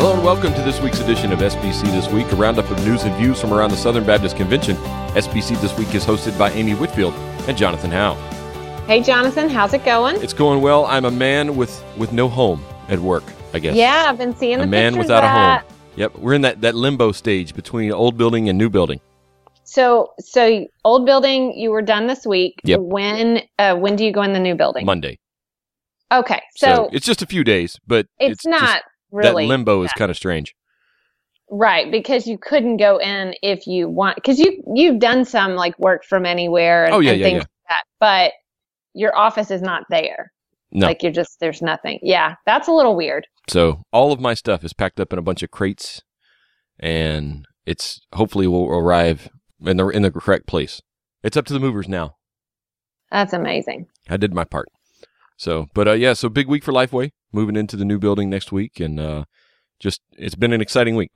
Hello and welcome to this week's edition of SBC This Week, a roundup of news and views from around the Southern Baptist Convention. SBC This Week is hosted by Amy Whitfield and Jonathan Howe. Hey, Jonathan, how's it going? It's going well. I'm a man with, with no home at work, I guess. Yeah, I've been seeing a the man without of a home. Yep, we're in that, that limbo stage between old building and new building. So, so old building, you were done this week. Yep. When, uh, when do you go in the new building? Monday. Okay, So, so, it's just a few days, but it's, just- not really that limbo is kind of strange. right because you couldn't go in if you want because you you've done some like work from anywhere and, Oh, yeah, and yeah, things yeah. like that, but your office is not there. No. Like you're just there's nothing. Yeah, that's a little weird. So all of my stuff is packed up in a bunch of crates, and it's hopefully will arrive in the in the correct place. It's up to the movers now. That's amazing. I did my part. So, but uh, yeah, so big week for Lifeway, moving into the new building next week, and uh, just it's been an exciting week.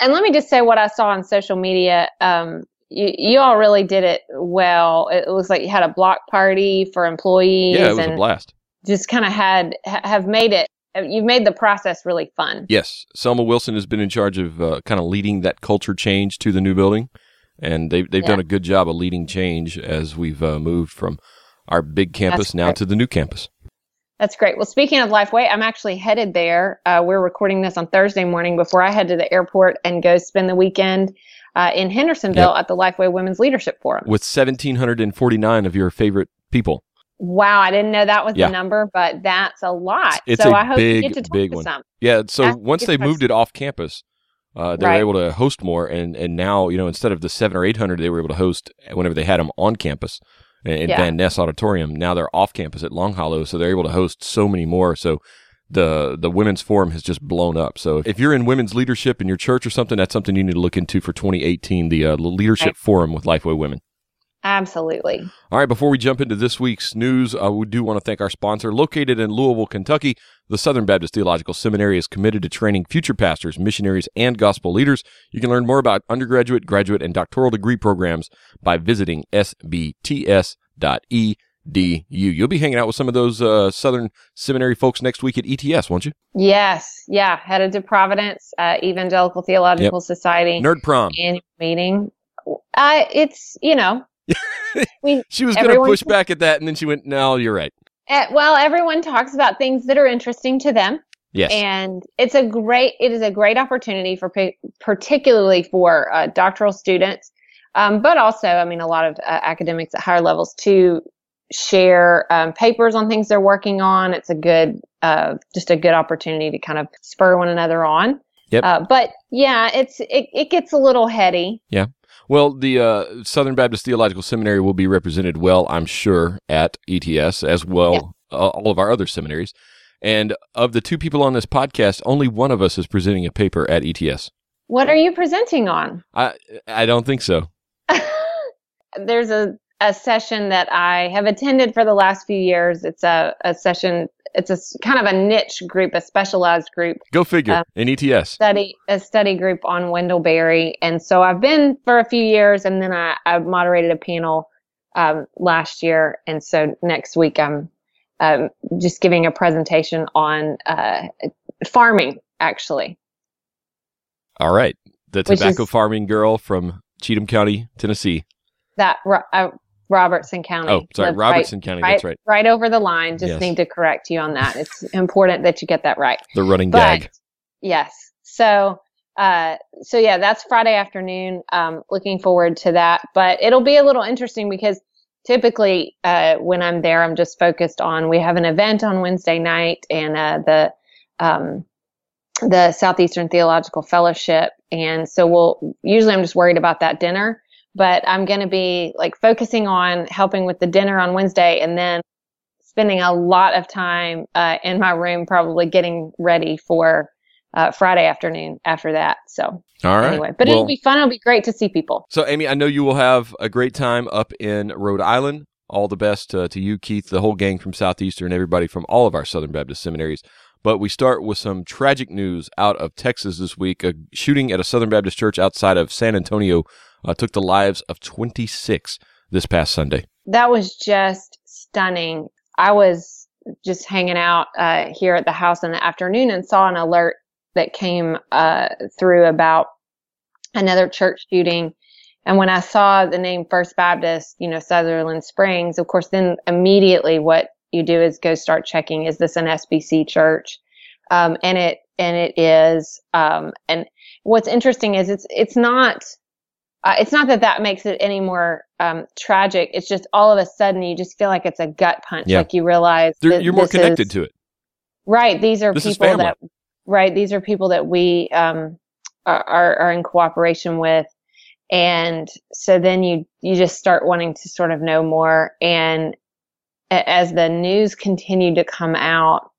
And let me just say what I saw on social media. Um, you, you all really did it well. It looks like you had a block party for employees Yeah, it was a blast. just kind of had ha- have made it. You've made the process really fun. Yes, Selma Wilson has been in charge of uh, kind of leading that culture change to the new building, and they've they've Yeah. done a good job of leading change as we've uh, moved from our big campus That's now to the new campus. That's great. Well, speaking of Lifeway, I'm actually headed there. Uh, we're recording this on Thursday morning before I head to the airport and go spend the weekend uh, in Hendersonville at the Lifeway Women's Leadership Forum. With seventeen hundred and forty nine of your favorite people. Wow, I didn't know that was Yeah. the number, but that's a lot. It's so a I hope big, you get to talk big to one. some. Yeah, so That's once they moved it off campus, uh, they Right. were able to host more, and and now you know instead of the seven or eight hundred, they were able to host whenever they had them on campus in Yeah. Van Ness Auditorium. Now they're off campus at Long Hollow, so they're able to host so many more. So the the women's forum has just blown up. So if you're in women's leadership in your church or something, that's something you need to look into for 2018, the uh, leadership Right. forum with Lifeway Women. Absolutely. All right, before we jump into this week's news, uh, we do want to thank our sponsor. Located in Louisville, Kentucky, the Southern Baptist Theological Seminary is committed to training future pastors, missionaries, and gospel leaders. You can learn more about undergraduate, graduate, and doctoral degree programs by visiting sbts.edu. You'll be hanging out with some of those uh, Southern Seminary folks next week at ETS, won't you? Yes. Yeah. Headed to Providence, uh, Evangelical Theological Society Nerd prom. annual meeting. Uh, it's, you know, we, She was going to push back at that, and then she went, "No, you're right." eh, well, everyone talks about things that are interesting to them. Yes. And it's a great, it is a great opportunity for, pa- particularly for uh, doctoral students, um, but also, I mean, a lot of uh, academics at higher levels to share um, papers on things they're working on. It's a good, uh, just a good opportunity to kind of spur one another on. Yep. Uh, but yeah, it's it, it gets a little heady. Well, the uh, Southern Baptist Theological Seminary will be represented well, I'm sure, at ETS as well uh, all of our other seminaries. And of the two people on this podcast, only one of us is presenting a paper at ETS. What are you presenting on? I I don't think so. There's a, a session that I have attended for the last few years. It's a, a session, it's a kind of a niche group, a specialized group, Go figure. Uh, in E ETS. study, a study group on Wendell Berry. And so I've been for a few years and then I, I moderated a panel um, last year. And so next week I'm um, just giving a presentation on uh, farming, actually. All right. The tobacco is- farming girl from Cheatham County, Tennessee. That uh, Robertson County. Oh, sorry, Live right- Robertson County. right, That's right. right over the line. Just Yes. need to correct you on that. It's important that you get that right. The running But gag. yes, so uh, so yeah, that's Friday afternoon. Um, looking forward to that. But it'll be a little interesting because typically uh, when I'm there, I'm just focused on. We have an event on Wednesday night and uh, the um, the Southeastern Theological Fellowship, and so we'll usually I'm just worried about that dinner. But I'm going to be like focusing on helping with the dinner on Wednesday, and then spending a lot of time uh, in my room, probably getting ready for uh, Friday afternoon after that. So All right. anyway, but Well- it'll be fun. It'll be great to see people. So, Amy, I know you will have a great time up in Rhode Island. All the best uh, to you, Keith, the whole gang from Southeastern, everybody from all of our Southern Baptist seminaries. But we start with some tragic news out of Texas this week. A shooting at a Southern Baptist church outside of San Antonio uh, took the lives of 26 this past Sunday. That was just stunning. I was just hanging out uh, here at the house in the afternoon and saw an alert that came uh, through about another church shooting. And when I saw the name First Baptist, you know, Sutherland Springs, of course, then immediately what you do is go start checking, is this an SBC church? Um, and it, and it is. Um, and what's interesting is it's, it's not, uh, it's not that that makes it any more um, tragic. It's just all of a sudden you just feel like it's a gut punch. Yeah. Like you realize you're more connected is, to it. Right. These are this people that, right. These are people that we um, are, are in cooperation with. And so then you, you just start wanting to sort of know more. And as the news continued to come out,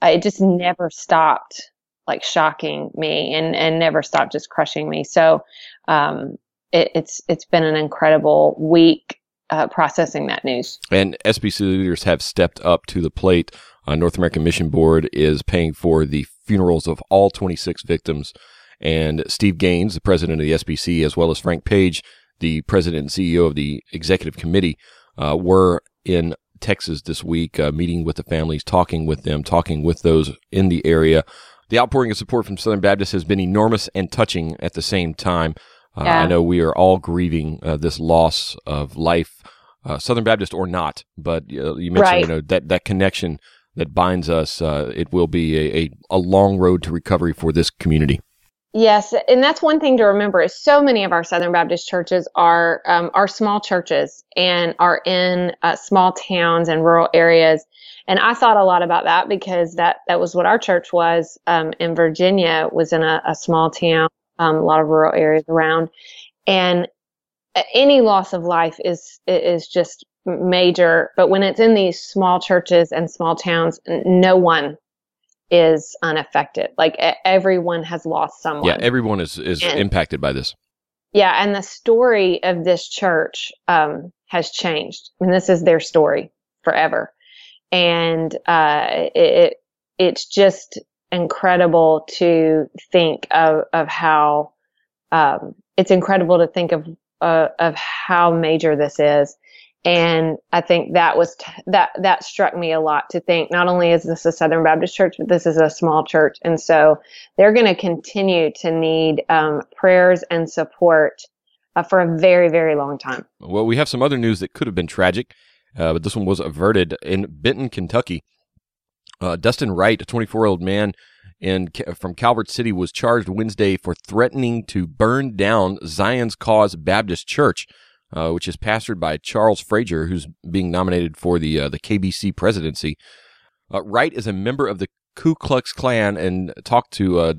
uh, it just never stopped like shocking me and, and never stopped just crushing me. So, um, it, it's, it's been an incredible week, uh, processing that news. And SBC leaders have stepped up to the plate. Uh, North American Mission Board is paying for the funerals of all 26 victims and Steve Gaines, the president of the SBC, as well as Frank Page, the president and CEO of the executive committee, uh, were in Texas this week, uh, meeting with the families, talking with them, talking with those in the area. The outpouring of support from Southern Baptists has been enormous and touching at the same time. Uh, yeah. I know we are all grieving uh, this loss of life, uh, Southern Baptist or not, but uh, you mentioned right. you know that that connection that binds us. it will be a, a, a long road to recovery for this community. Yes, and that's one thing to remember is so many of our Southern Baptist churches are um, are small churches and are in uh, small towns and rural areas. And I thought a lot about that because that that was what our church was um, in Virginia was in a, a small town, um, a lot of rural areas around, and any loss of life is is just major. But when it's in these small churches and small towns, no one is unaffected. Like everyone has lost someone. Yeah, everyone is is and, impacted by this. Yeah, and the story of this church um, has changed. I mean, this is their story forever, and uh, it it's just incredible to think of of how um, it's incredible to think of uh, of how major this is and I think that was t- that that struck me a lot to think not only is this a Southern Baptist church, but this is a small church, and so they're going to continue to need um, prayers and support uh, for a very very long time. Well, we have some other news that could have been tragic, uh, but this one was averted in Benton, Kentucky. Uh, Dustin Wright, a 24 year old man in from Calvert City, was charged Wednesday for threatening to burn down Zion's Cause Baptist Church uh, which is pastored by Charles Frazier, who's being nominated for the uh, the KBC presidency. Uh, Wright is a member of the Ku Klux Klan and talked to uh,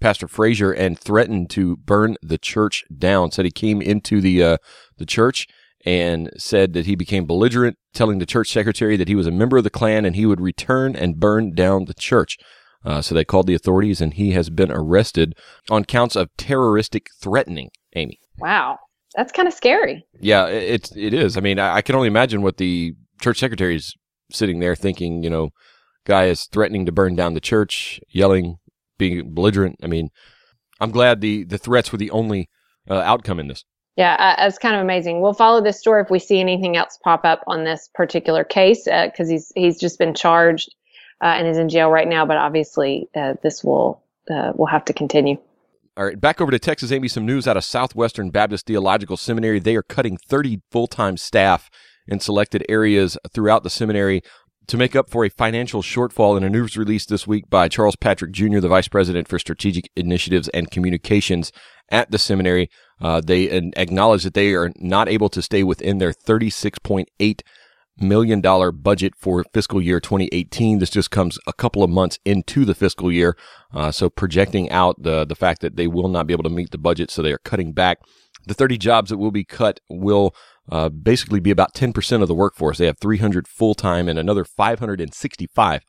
Pastor Frazier and threatened to burn the church down. Said he came into the uh, the church and said that he became belligerent, telling the church secretary that he was a member of the Klan and he would return and burn down the church. Uh, so they called the authorities, and he has been arrested on counts of terroristic threatening. Amy. Wow that's kind of scary. Yeah, it it is. I mean, I, I can only imagine what the church secretary is sitting there thinking. You know, guy is threatening to burn down the church, yelling, being belligerent. I mean, I'm glad the the threats were the only uh, outcome in this. Yeah, uh, it's kind of amazing. We'll follow this story if we see anything else pop up on this particular case because uh, he's he's just been charged uh, and is in jail right now. But obviously, uh, this will uh, will have to continue. All right, back over to Texas, Amy. Some news out of Southwestern Baptist Theological Seminary. They are cutting 30 full time staff in selected areas throughout the seminary to make up for a financial shortfall in a news release this week by Charles Patrick Jr., the Vice President for Strategic Initiatives and Communications at the seminary. Uh, they acknowledge that they are not able to stay within their 36.8 million dollar budget for fiscal year 2018. This just comes a couple of months into the fiscal year, uh, so projecting out the the fact that they will not be able to meet the budget, so they are cutting back. The 30 jobs that will be cut will uh, basically be about 10% of the workforce. They have 300 full time and another 565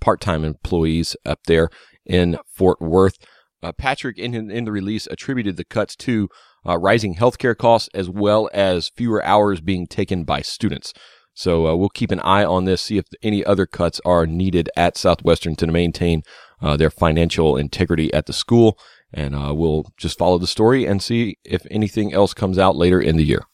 part time employees up there in Fort Worth. Uh, Patrick, in in the release, attributed the cuts to uh, rising healthcare costs as well as fewer hours being taken by students. So uh, we'll keep an eye on this, see if any other cuts are needed at Southwestern to maintain uh, their financial integrity at the school. And uh, we'll just follow the story and see if anything else comes out later in the year.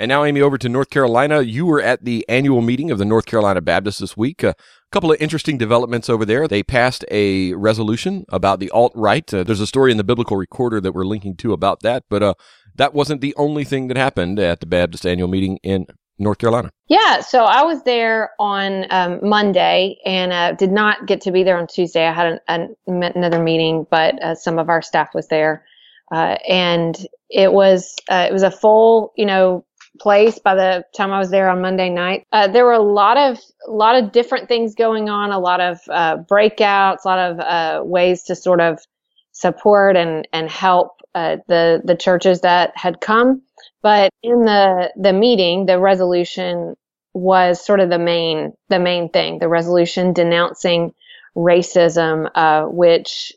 And now, Amy, over to North Carolina. You were at the annual meeting of the North Carolina Baptists this week. A couple of interesting developments over there. They passed a resolution about the alt right. Uh, there's a story in the Biblical Recorder that we're linking to about that, but uh, that wasn't the only thing that happened at the Baptist annual meeting in North Carolina. Yeah, so I was there on um, Monday and uh, did not get to be there on Tuesday. I had an, an, another meeting, but uh, some of our staff was there, uh, and it was uh, it was a full, you know, place by the time I was there on Monday night. Uh, there were a lot of a lot of different things going on, a lot of uh, breakouts, a lot of uh, ways to sort of support and and help uh, the the churches that had come. But in the the meeting, the resolution was sort of the main the main thing. The resolution denouncing racism, uh, which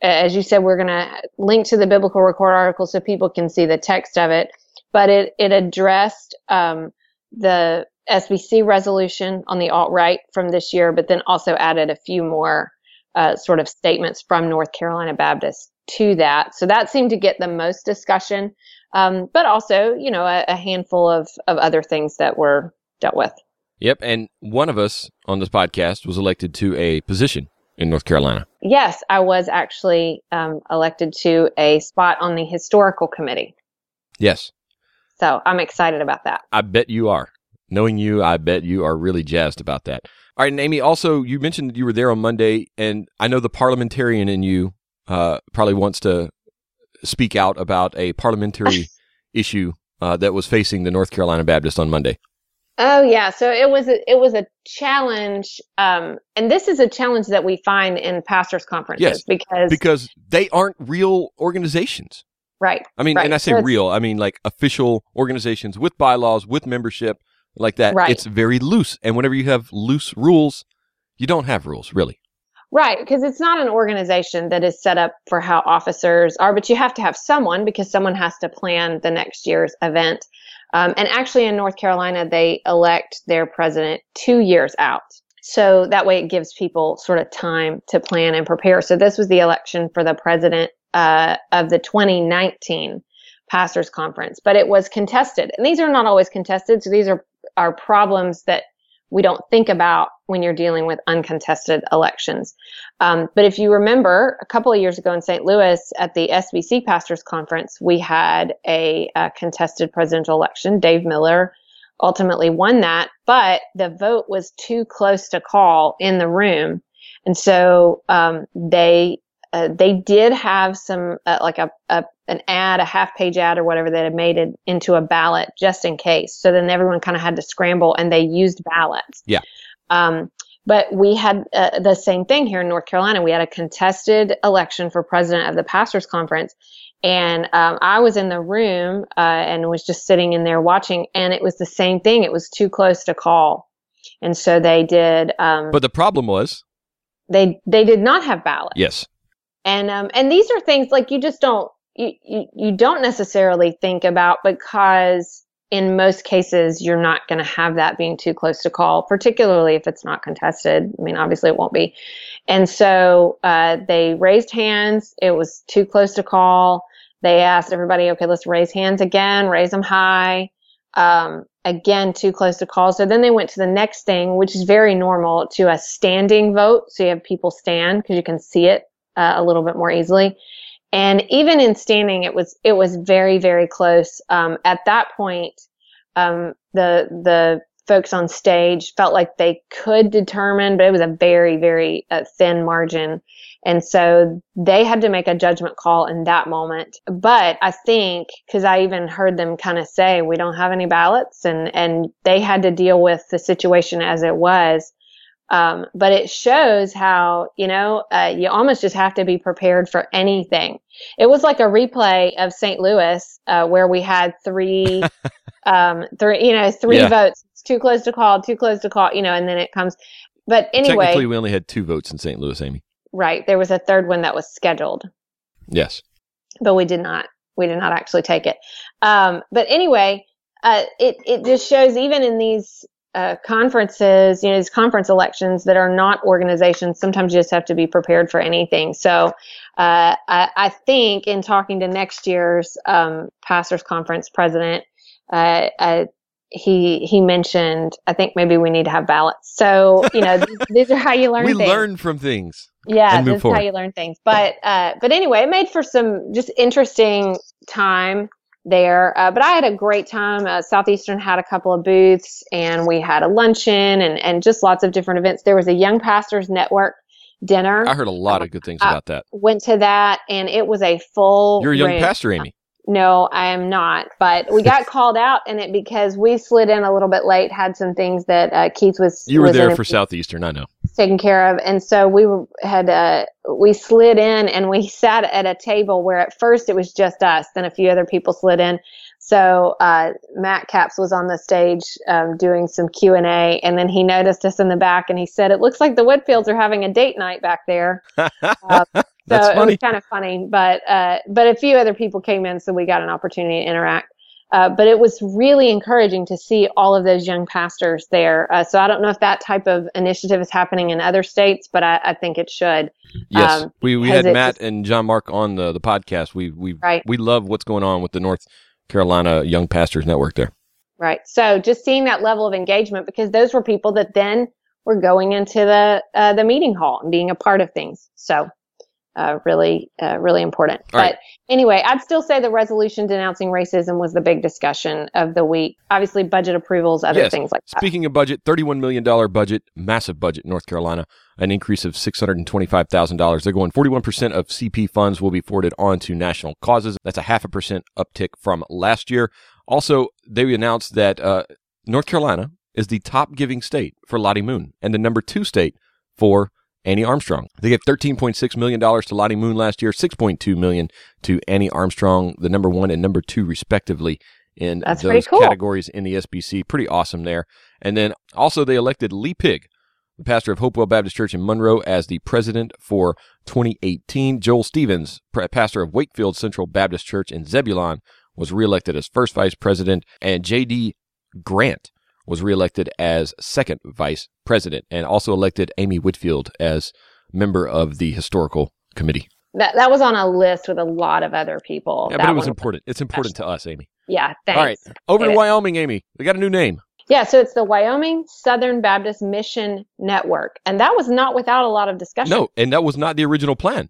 as you said, we're going to link to the biblical record article so people can see the text of it but it, it addressed um, the SBC resolution on the alt right from this year, but then also added a few more uh, sort of statements from North Carolina Baptist to that. So that seemed to get the most discussion, um, but also, you know, a, a handful of, of other things that were dealt with. Yep. And one of us on this podcast was elected to a position in North Carolina. Yes, I was actually um, elected to a spot on the historical committee. Yes. So I'm excited about that. I bet you are. Knowing you, I bet you are really jazzed about that. All right, and Amy, also, you mentioned that you were there on Monday, and I know the parliamentarian in you uh, probably wants to speak out about a parliamentary issue uh, that was facing the North Carolina Baptist on Monday. Oh yeah, so it was a, it was a challenge, um, and this is a challenge that we find in pastors' conferences yes, because because they aren't real organizations. Right. I mean, right. and I say so real, I mean like official organizations with bylaws, with membership, like that. Right. It's very loose. And whenever you have loose rules, you don't have rules, really. Right, because it's not an organization that is set up for how officers are, but you have to have someone because someone has to plan the next year's event. Um, and actually, in North Carolina, they elect their president two years out. So that way it gives people sort of time to plan and prepare. So this was the election for the president uh, of the 2019 pastors conference, but it was contested. And these are not always contested. So these are, are problems that we don't think about when you're dealing with uncontested elections. Um, but if you remember, a couple of years ago in St. Louis at the SBC Pastors Conference, we had a, a contested presidential election. Dave Miller ultimately won that, but the vote was too close to call in the room. And so um, they uh, they did have some uh, like a, a, an ad, a half page ad or whatever that had made it into a ballot just in case. So then everyone kind of had to scramble and they used ballots. Yeah. Um, but we had uh, the same thing here in North Carolina. We had a contested election for president of the pastors conference. And um, I was in the room uh, and was just sitting in there watching, and it was the same thing. It was too close to call, and so they did. Um, but the problem was they they did not have ballots. Yes, and um, and these are things like you just don't you, you, you don't necessarily think about because in most cases you're not going to have that being too close to call, particularly if it's not contested. I mean, obviously it won't be. And so uh, they raised hands. It was too close to call. They asked everybody, okay, let's raise hands again, raise them high. Um, again, too close to call. So then they went to the next thing, which is very normal, to a standing vote. So you have people stand because you can see it uh, a little bit more easily. And even in standing, it was it was very very close. Um, at that point, um, the the folks on stage felt like they could determine, but it was a very very uh, thin margin, and so they had to make a judgment call in that moment. But I think because I even heard them kind of say, "We don't have any ballots," and and they had to deal with the situation as it was. Um, but it shows how, you know, uh, you almost just have to be prepared for anything. It was like a replay of St. Louis, uh, where we had three, um, three, you know, three Yeah. votes. It's too close to call, too close to call, you know, and then it comes. But anyway, technically we only had two votes in St. Louis, Amy. right. There was a third one that was scheduled, Yes. but we did not, we did not actually take it. Um, but anyway, uh, it, it just shows even in these, uh, conferences, you know, these conference elections that are not organizations, sometimes you just have to be prepared for anything. So, uh, I, I think in talking to next year's um, pastors conference president, uh, uh, he he mentioned I think maybe we need to have ballots. So you know these, these are how you learn. we things. learn from things. Yeah, this is how you learn things. But uh, but anyway, it made for some just interesting time there. Uh, but I had a great time. Uh, Southeastern had a couple of booths, and we had a luncheon and and just lots of different events. There was a Young Pastors Network dinner. I heard a lot of good things about that. Went to that, and it was a full. You're a young pastor, Amy. No, I am not. But we got called out in it because we slid in a little bit late, had some things that uh, Keith was. You were was there for Southeastern, I know. Taken care of, and so we had uh, we slid in and we sat at a table where at first it was just us, then a few other people slid in. So uh, Matt Capps was on the stage um, doing some Q and A, and then he noticed us in the back, and he said, "It looks like the Whitfields are having a date night back there." Uh, so it was kind of funny, but uh, but a few other people came in, so we got an opportunity to interact. Uh, but it was really encouraging to see all of those young pastors there. Uh, so I don't know if that type of initiative is happening in other states, but I, I think it should. Yes, Um, we, we had Matt just- and John Mark on the, the podcast. We we Right. we love what's going on with the North Carolina Young Pastors Network there. Right. So just seeing that level of engagement because those were people that then were going into the uh, the meeting hall and being a part of things. So uh, really, uh, really important. All but right. anyway, I'd still say the resolution denouncing racism was the big discussion of the week. Obviously, budget approvals, other Yes. things like that. Speaking of budget, $31 million budget, massive budget North Carolina, an increase of $625,000. They're going 41% of CP funds will be forwarded on to national causes. That's a half a percent uptick from last year. Also, they announced that uh, North Carolina is the top giving state for Lottie Moon and the number two state for Annie Armstrong. They gave $13.6 million to Lottie Moon last year, 6.2 million to Annie Armstrong, the number one and number two, respectively, in That's those cool. categories in the SBC. Pretty awesome there. And then also they elected Lee Pigg, the pastor of Hopewell Baptist Church in Monroe, as the president for 2018. Joel Stevens, pastor of Wakefield Central Baptist Church in Zebulon, was reelected as first vice president, and J.D. Grant was reelected as second vice president, and also elected Amy Whitfield as member of the historical committee. That that was on a list with a lot of other people. Yeah, That but it was important. It's important to us, Amy. Yeah. Thanks. All right, over to. Wyoming, Amy. They got a new name. Yeah, so it's the Wyoming Southern Baptist Mission Network, and that was not without a lot of discussion. No, and that was not the original plan.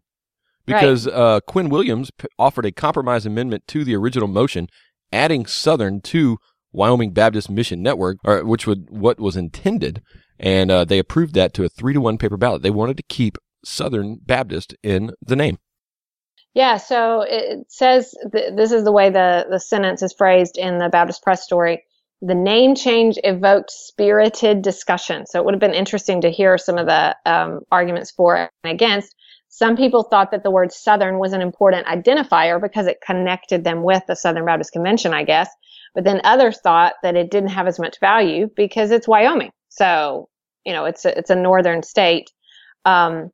Because uh, Quinn Williams p- offered a compromise amendment to the original motion, adding Southern to Wyoming Baptist Mission Network, or which would what was intended, and uh, they approved that to a three to one paper ballot. They wanted to keep Southern Baptist in the name. Yeah, so it says th- this is the way the, the sentence is phrased in the Baptist Press story. The name change evoked spirited discussion. So it would have been interesting to hear some of the um, arguments for and against. Some people thought that the word Southern was an important identifier because it connected them with the Southern Baptist Convention, I guess. But then others thought that it didn't have as much value because it's Wyoming. So, you know, it's a, it's a northern state. Um,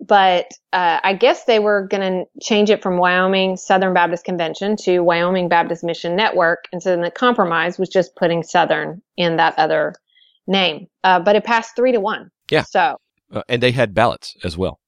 but uh, I guess they were going to change it from Wyoming Southern Baptist Convention to Wyoming Baptist Mission Network. And so then the compromise was just putting Southern in that other name. Uh, but it passed three to one. Yeah. So, Uh, and they had ballots as well,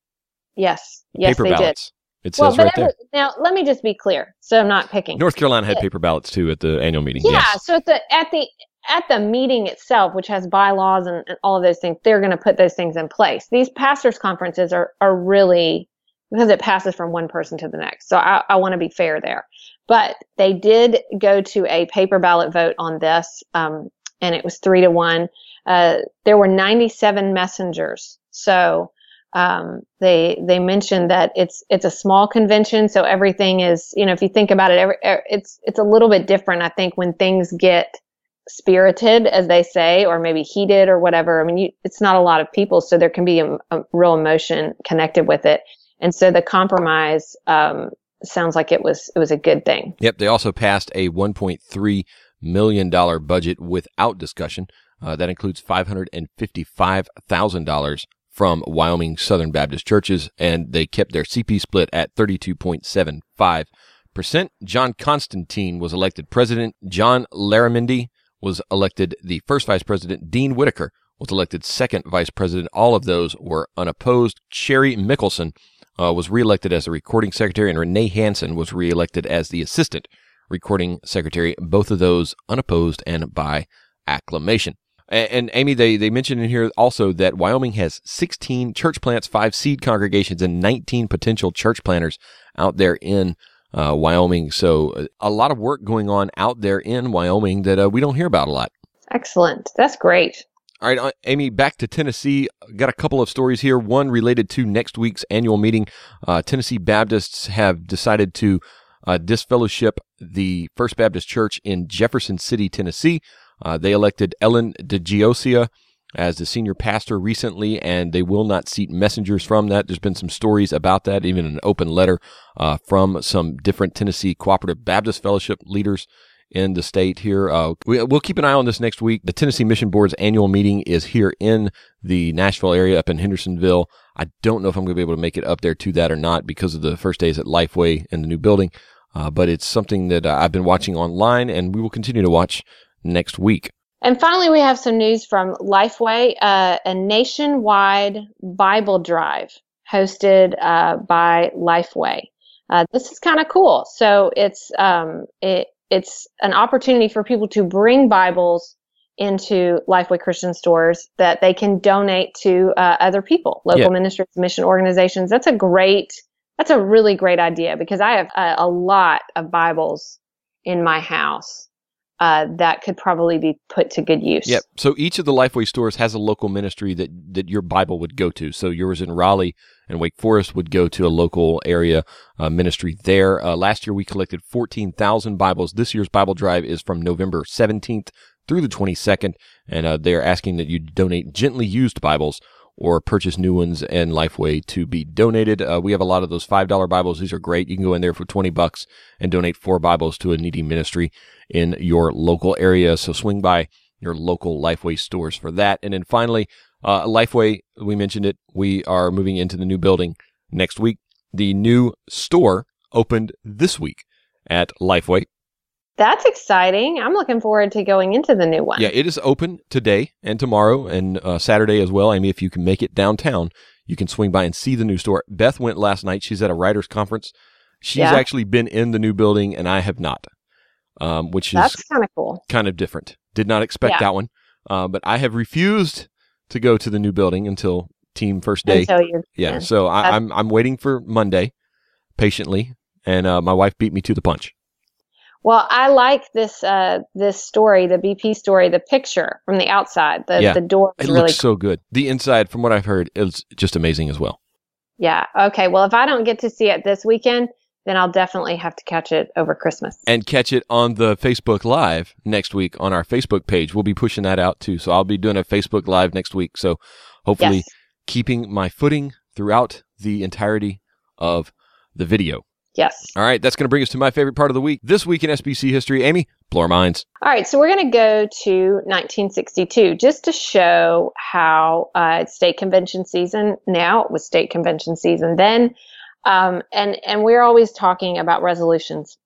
yes, yes, paper they ballots. It. Well, says right there. now let me just be clear. So I'm not picking. North Carolina had paper ballots too at the annual meeting. Yeah. Yes. So at the at the at the meeting itself, which has bylaws and, and all of those things, they're going to put those things in place. These pastors' conferences are are really because it passes from one person to the next. So I, I want to be fair there. But they did go to a paper ballot vote on this, um, and it was three to one. Uh, there were 97 messengers. So um, they they mentioned that it's it's a small convention, so everything is you know if you think about it, every, er, it's it's a little bit different. I think when things get spirited, as they say, or maybe heated or whatever. I mean, you, it's not a lot of people, so there can be a, a real emotion connected with it. And so the compromise um, sounds like it was it was a good thing. Yep. They also passed a 1.3 million dollar budget without discussion. Uh, that includes $555,000 from Wyoming Southern Baptist churches, and they kept their CP split at 32.75%. John Constantine was elected president. John Laramendi was elected the first vice president. Dean Whitaker was elected second vice president. All of those were unopposed. Sherry Mickelson uh, was reelected as the recording secretary, and Renee Hansen was reelected as the assistant recording secretary. Both of those unopposed and by acclamation. And, and, Amy, they, they mentioned in here also that Wyoming has 16 church plants, five seed congregations, and 19 potential church planters out there in uh, Wyoming. So uh, a lot of work going on out there in Wyoming that uh, we don't hear about a lot. Excellent. That's great. All right, uh, Amy, back to Tennessee. Got a couple of stories here. One related to next week's annual meeting. Uh, Tennessee Baptists have decided to uh, disfellowship the First Baptist Church in Jefferson City, Tennessee. Uh, they elected Ellen Di Giosia as the senior pastor recently, and they will not seat messengers from that. There's been some stories about that, even an open letter uh, from some different Tennessee Cooperative Baptist Fellowship leaders in the state here. Uh, we, will keep an eye on this next week. The Tennessee Mission Board's annual meeting is here in the Nashville area up in Hendersonville. I don't know if I'm going to be able to make it up there to that or not because of the first days at Lifeway in the new building. Uh, but it's something that uh, I've been watching online and we will continue to watch next week. And finally, we have some news from Lifeway, uh, a nationwide Bible drive hosted uh, by Lifeway. Uh, this is kind of cool. So it's um, it, it's an opportunity for people to bring Bibles into Lifeway Christian stores that they can donate to uh, other people, local yeah. ministries, mission organizations. That's a great, that's a really great idea because I have a, a lot of Bibles in my house uh, that could probably be put to good use. Yep. So each of the Lifeway stores has a local ministry that that your Bible would go to. So yours in Raleigh and Wake Forest would go to a local area uh, ministry there. Uh, last year we collected 14,000 Bibles. This year's Bible drive is from November 17th through the 22nd, and uh, they're asking that you donate gently used Bibles or purchase new ones and Lifeway to be donated. Uh, we have a lot of those $5 Bibles. These are great. You can go in there for 20 bucks and donate four Bibles to a needy ministry in your local area. So swing by your local Lifeway stores for that. And then finally, uh, Lifeway, we mentioned it. We are moving into the new building next week. The new store opened this week at Lifeway that's exciting. I'm looking forward to going into the new one. Yeah, it is open today and tomorrow and uh, Saturday as well. I mean, if you can make it downtown, you can swing by and see the new store. Beth went last night. She's at a writers conference. She's yeah. actually been in the new building, and I have not, um, which is that's kind of cool. Kind of different. Did not expect yeah. that one, uh, but I have refused to go to the new building until team first day. Yeah, so I, am I'm, I'm waiting for Monday patiently, and uh, my wife beat me to the punch. Well, I like this uh, this story, the BP story, the picture from the outside. The yeah. the door it really looks so good. The inside, from what I've heard, is just amazing as well. Yeah. Okay. Well, if I don't get to see it this weekend, then I'll definitely have to catch it over Christmas. And catch it on the Facebook Live next week on our Facebook page. We'll be pushing that out too. So I'll be doing a Facebook Live next week. So hopefully yes. keeping my footing throughout the entirety of the video. Yes. All right, that's going to bring us to my favorite part of the week. This week in SBC history, Amy, blow our minds. All right, so we're going to go to 1962 just to show how uh, it's state convention season now. It was state convention season then, um, and and we're always talking about resolutions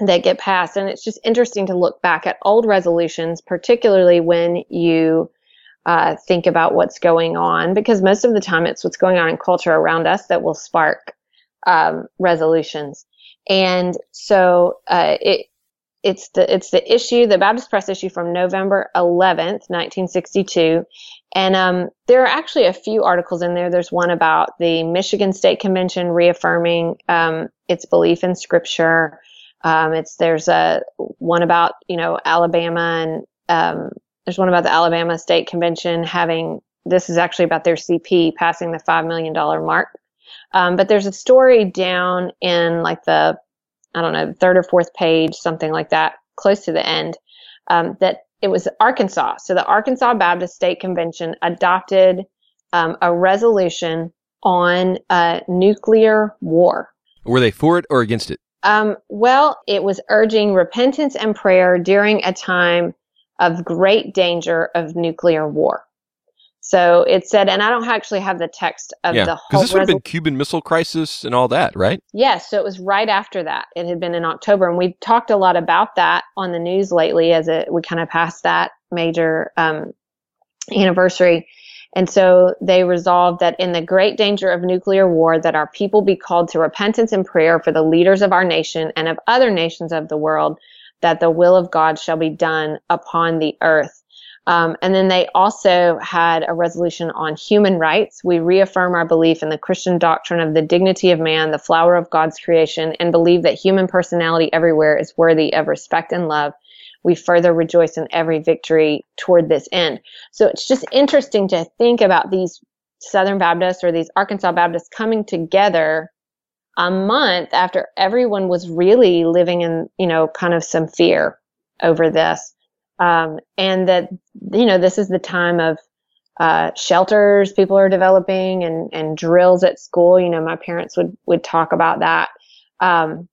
that get passed, and it's just interesting to look back at old resolutions, particularly when you. Uh, think about what's going on because most of the time it's what's going on in culture around us that will spark um, resolutions. And so uh, it it's the it's the issue, the Baptist Press issue from November 11th, 1962. And um, there are actually a few articles in there. There's one about the Michigan State Convention reaffirming um, its belief in Scripture. Um, it's there's a one about you know Alabama and um, there's one about the Alabama State Convention having this is actually about their CP passing the five million dollar mark um, but there's a story down in like the, I don't know, third or fourth page, something like that, close to the end, um, that it was Arkansas. So the Arkansas Baptist State Convention adopted um, a resolution on uh, nuclear war. Were they for it or against it? Um, well, it was urging repentance and prayer during a time of great danger of nuclear war. So it said, and I don't actually have the text of yeah, the whole. Because this would have been Cuban Missile Crisis and all that, right? Yes. So it was right after that. It had been in October, and we've talked a lot about that on the news lately as it we kind of passed that major um, anniversary. And so they resolved that in the great danger of nuclear war, that our people be called to repentance and prayer for the leaders of our nation and of other nations of the world, that the will of God shall be done upon the earth. Um, and then they also had a resolution on human rights. We reaffirm our belief in the Christian doctrine of the dignity of man, the flower of God's creation, and believe that human personality everywhere is worthy of respect and love. We further rejoice in every victory toward this end. So it's just interesting to think about these Southern Baptists or these Arkansas Baptists coming together a month after everyone was really living in, you know, kind of some fear over this. Um, and that, you know, this is the time of uh, shelters people are developing and, and drills at school. You know, my parents would, would talk about that. Um,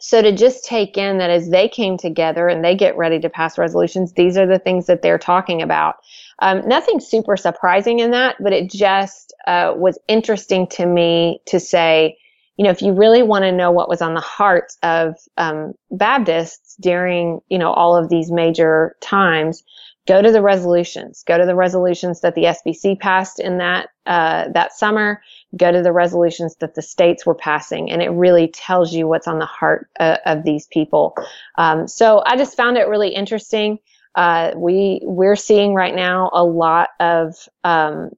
so to just take in that as they came together and they get ready to pass resolutions, these are the things that they're talking about. Um, nothing super surprising in that, but it just uh, was interesting to me to say, you know, if you really want to know what was on the hearts of um, Baptists during, you know, all of these major times, go to the resolutions. Go to the resolutions that the SBC passed in that uh, that summer. Go to the resolutions that the states were passing, and it really tells you what's on the heart uh, of these people. Um, so I just found it really interesting. Uh, we we're seeing right now a lot of um,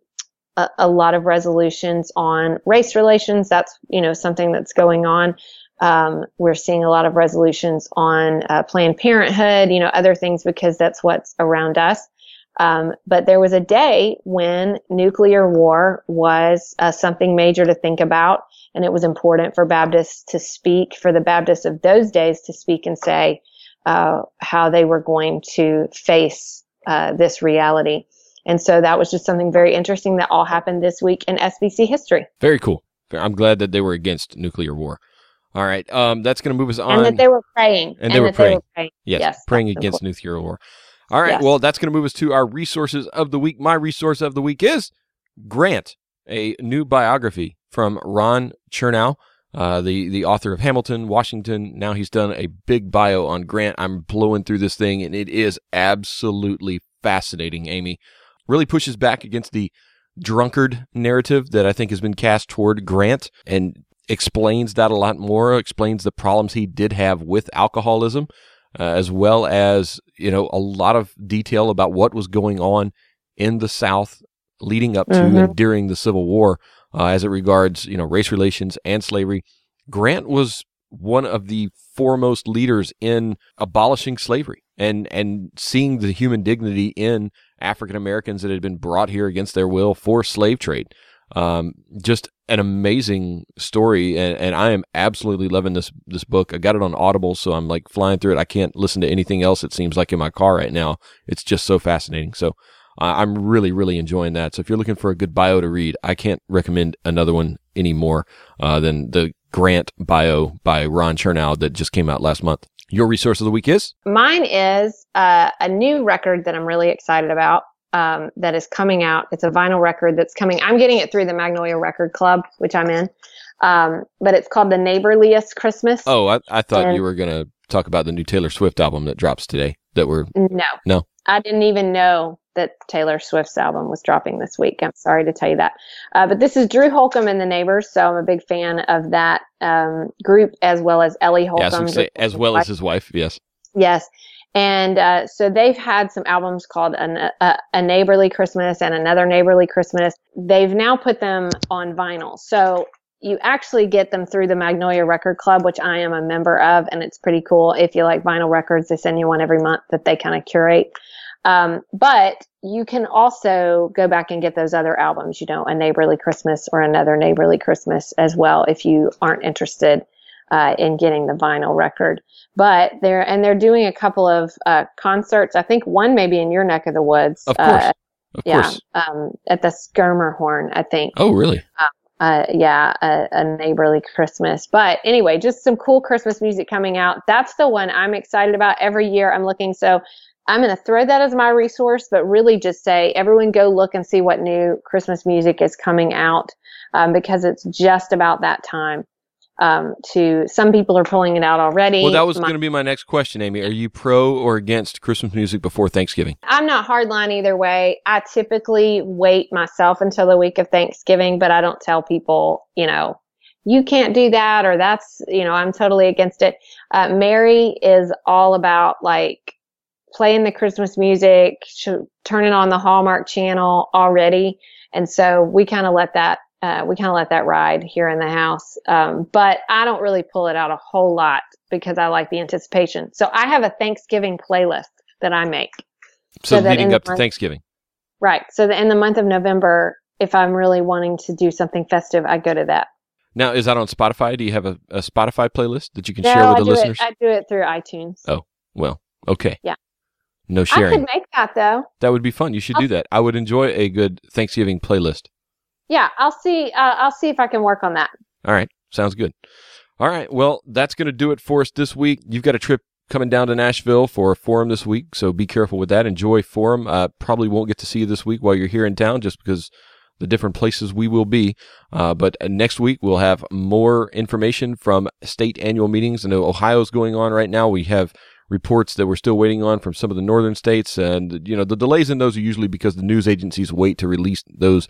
a, a, lot of resolutions on race relations. That's, you know, something that's going on. Um, we're seeing a lot of resolutions on uh, Planned Parenthood, you know, other things because that's what's around us. Um, but there was a day when nuclear war was uh, something major to think about, and it was important for Baptists to speak, for the Baptists of those days to speak and say uh, how they were going to face uh, this reality. And so that was just something very interesting that all happened this week in SBC history. Very cool. I'm glad that they were against nuclear war. All right. Um, that's going to move us on. And that they were praying. And, and they, were praying. they, were praying. Yes, yes praying against cool. nuclear war. All right. Yes. Well, that's going to move us to our resources of the week. My resource of the week is Grant, a new biography from Ron Chernow, uh, the the author of Hamilton, Washington. Now he's done a big bio on Grant. I'm blowing through this thing, and it is absolutely fascinating, Amy really pushes back against the drunkard narrative that I think has been cast toward Grant and explains that a lot more, explains the problems he did have with alcoholism, uh, as well as, you know, a lot of detail about what was going on in the South leading up to mm-hmm. and during the Civil War uh, as it regards, you know, race relations and slavery. Grant was one of the foremost leaders in abolishing slavery and and seeing the human dignity in African Americans that had been brought here against their will for slave trade. Um, just an amazing story, and, and I am absolutely loving this this book. I got it on Audible, so I'm like flying through it. I can't listen to anything else. It seems like in my car right now. It's just so fascinating. So uh, I'm really really enjoying that. So if you're looking for a good bio to read, I can't recommend another one anymore uh, than the Grant bio by Ron Chernow that just came out last month. Your resource of the week is? Mine is uh, a new record that I'm really excited about um, that is coming out. It's a vinyl record that's coming. I'm getting it through the Magnolia Record Club, which I'm in. Um, but it's called The Neighborliest Christmas. Oh, I, I thought and you were going to talk about the new Taylor Swift album that drops today. That we're no, no. I didn't even know that Taylor Swift's album was dropping this week. I'm sorry to tell you that. Uh, but this is Drew Holcomb and the Neighbors, so I'm a big fan of that um, group as well as Ellie Holcomb. Yes, say, as well wife. as his wife. Yes. Yes. And uh, so they've had some albums called a, a, Neighborly Christmas and Another Neighborly Christmas. They've now put them on vinyl. So you actually get them through the Magnolia Record Club, which I am a member of, and it's pretty cool. If you like vinyl records, they send you one every month that they kind of curate. Um, but you can also go back and get those other albums, you know, A Neighborly Christmas or Another Neighborly Christmas as well if you aren't interested uh, in getting the vinyl record. But they're, and they're doing a couple of uh, concerts. I think one maybe in your neck of the woods. Of course. Uh, of yeah, course. Um, at the Schermerhorn, I think. Oh, really? Uh, uh, yeah, a, a, neighborly Christmas. But anyway, just some cool Christmas music coming out. That's the one I'm excited about every year. I'm looking. So I'm going to throw that as my resource, but really just say everyone go look and see what new Christmas music is coming out um, because it's just about that time. um, to some people are pulling it out already. Well, that was going to be my next question, Amy. Are you pro or against Christmas music before Thanksgiving? I'm not hardline either way. I typically wait myself until the week of Thanksgiving, but I don't tell people, you know, you can't do that or that's, you know, I'm totally against it. Uh, Mary is all about like playing the Christmas music, turning on the Hallmark channel already. And so we kind of let that uh, we kind of let that ride here in the house. Um, but I don't really pull it out a whole lot because I like the anticipation. So I have a Thanksgiving playlist that I make. So, so leading up to month, Thanksgiving. Right. So that in the month of November, if I'm really wanting to do something festive, I go to that. Now, is that on Spotify? Do you have a, a Spotify playlist that you can no, share with I the listeners? It, I do it through iTunes. Oh, well, okay. Yeah. No sharing. I could make that though. That would be fun. You should I'll, do that. I would enjoy a good Thanksgiving playlist. Yeah, I'll see. Uh, I'll see if I can work on that. All right, sounds good. All right, well, that's going to do it for us this week. You've got a trip coming down to Nashville for a forum this week, so be careful with that. Enjoy forum. Uh, probably won't get to see you this week while you're here in town, just because the different places we will be. Uh, but next week we'll have more information from state annual meetings. I know Ohio's going on right now. We have reports that we're still waiting on from some of the northern states, and you know the delays in those are usually because the news agencies wait to release those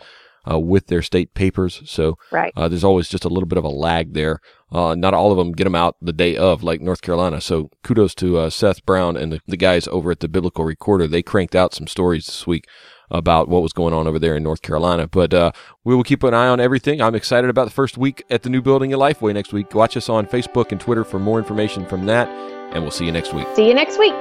uh, with their state papers. So right. uh, there's always just a little bit of a lag there. Uh, not all of them get them out the day of, like North Carolina. So kudos to uh, Seth Brown and the, the guys over at the Biblical Recorder. They cranked out some stories this week about what was going on over there in North Carolina. But uh, we will keep an eye on everything. I'm excited about the first week at the new building at Lifeway next week. Watch us on Facebook and Twitter for more information from that, and we'll see you next week. See you next week.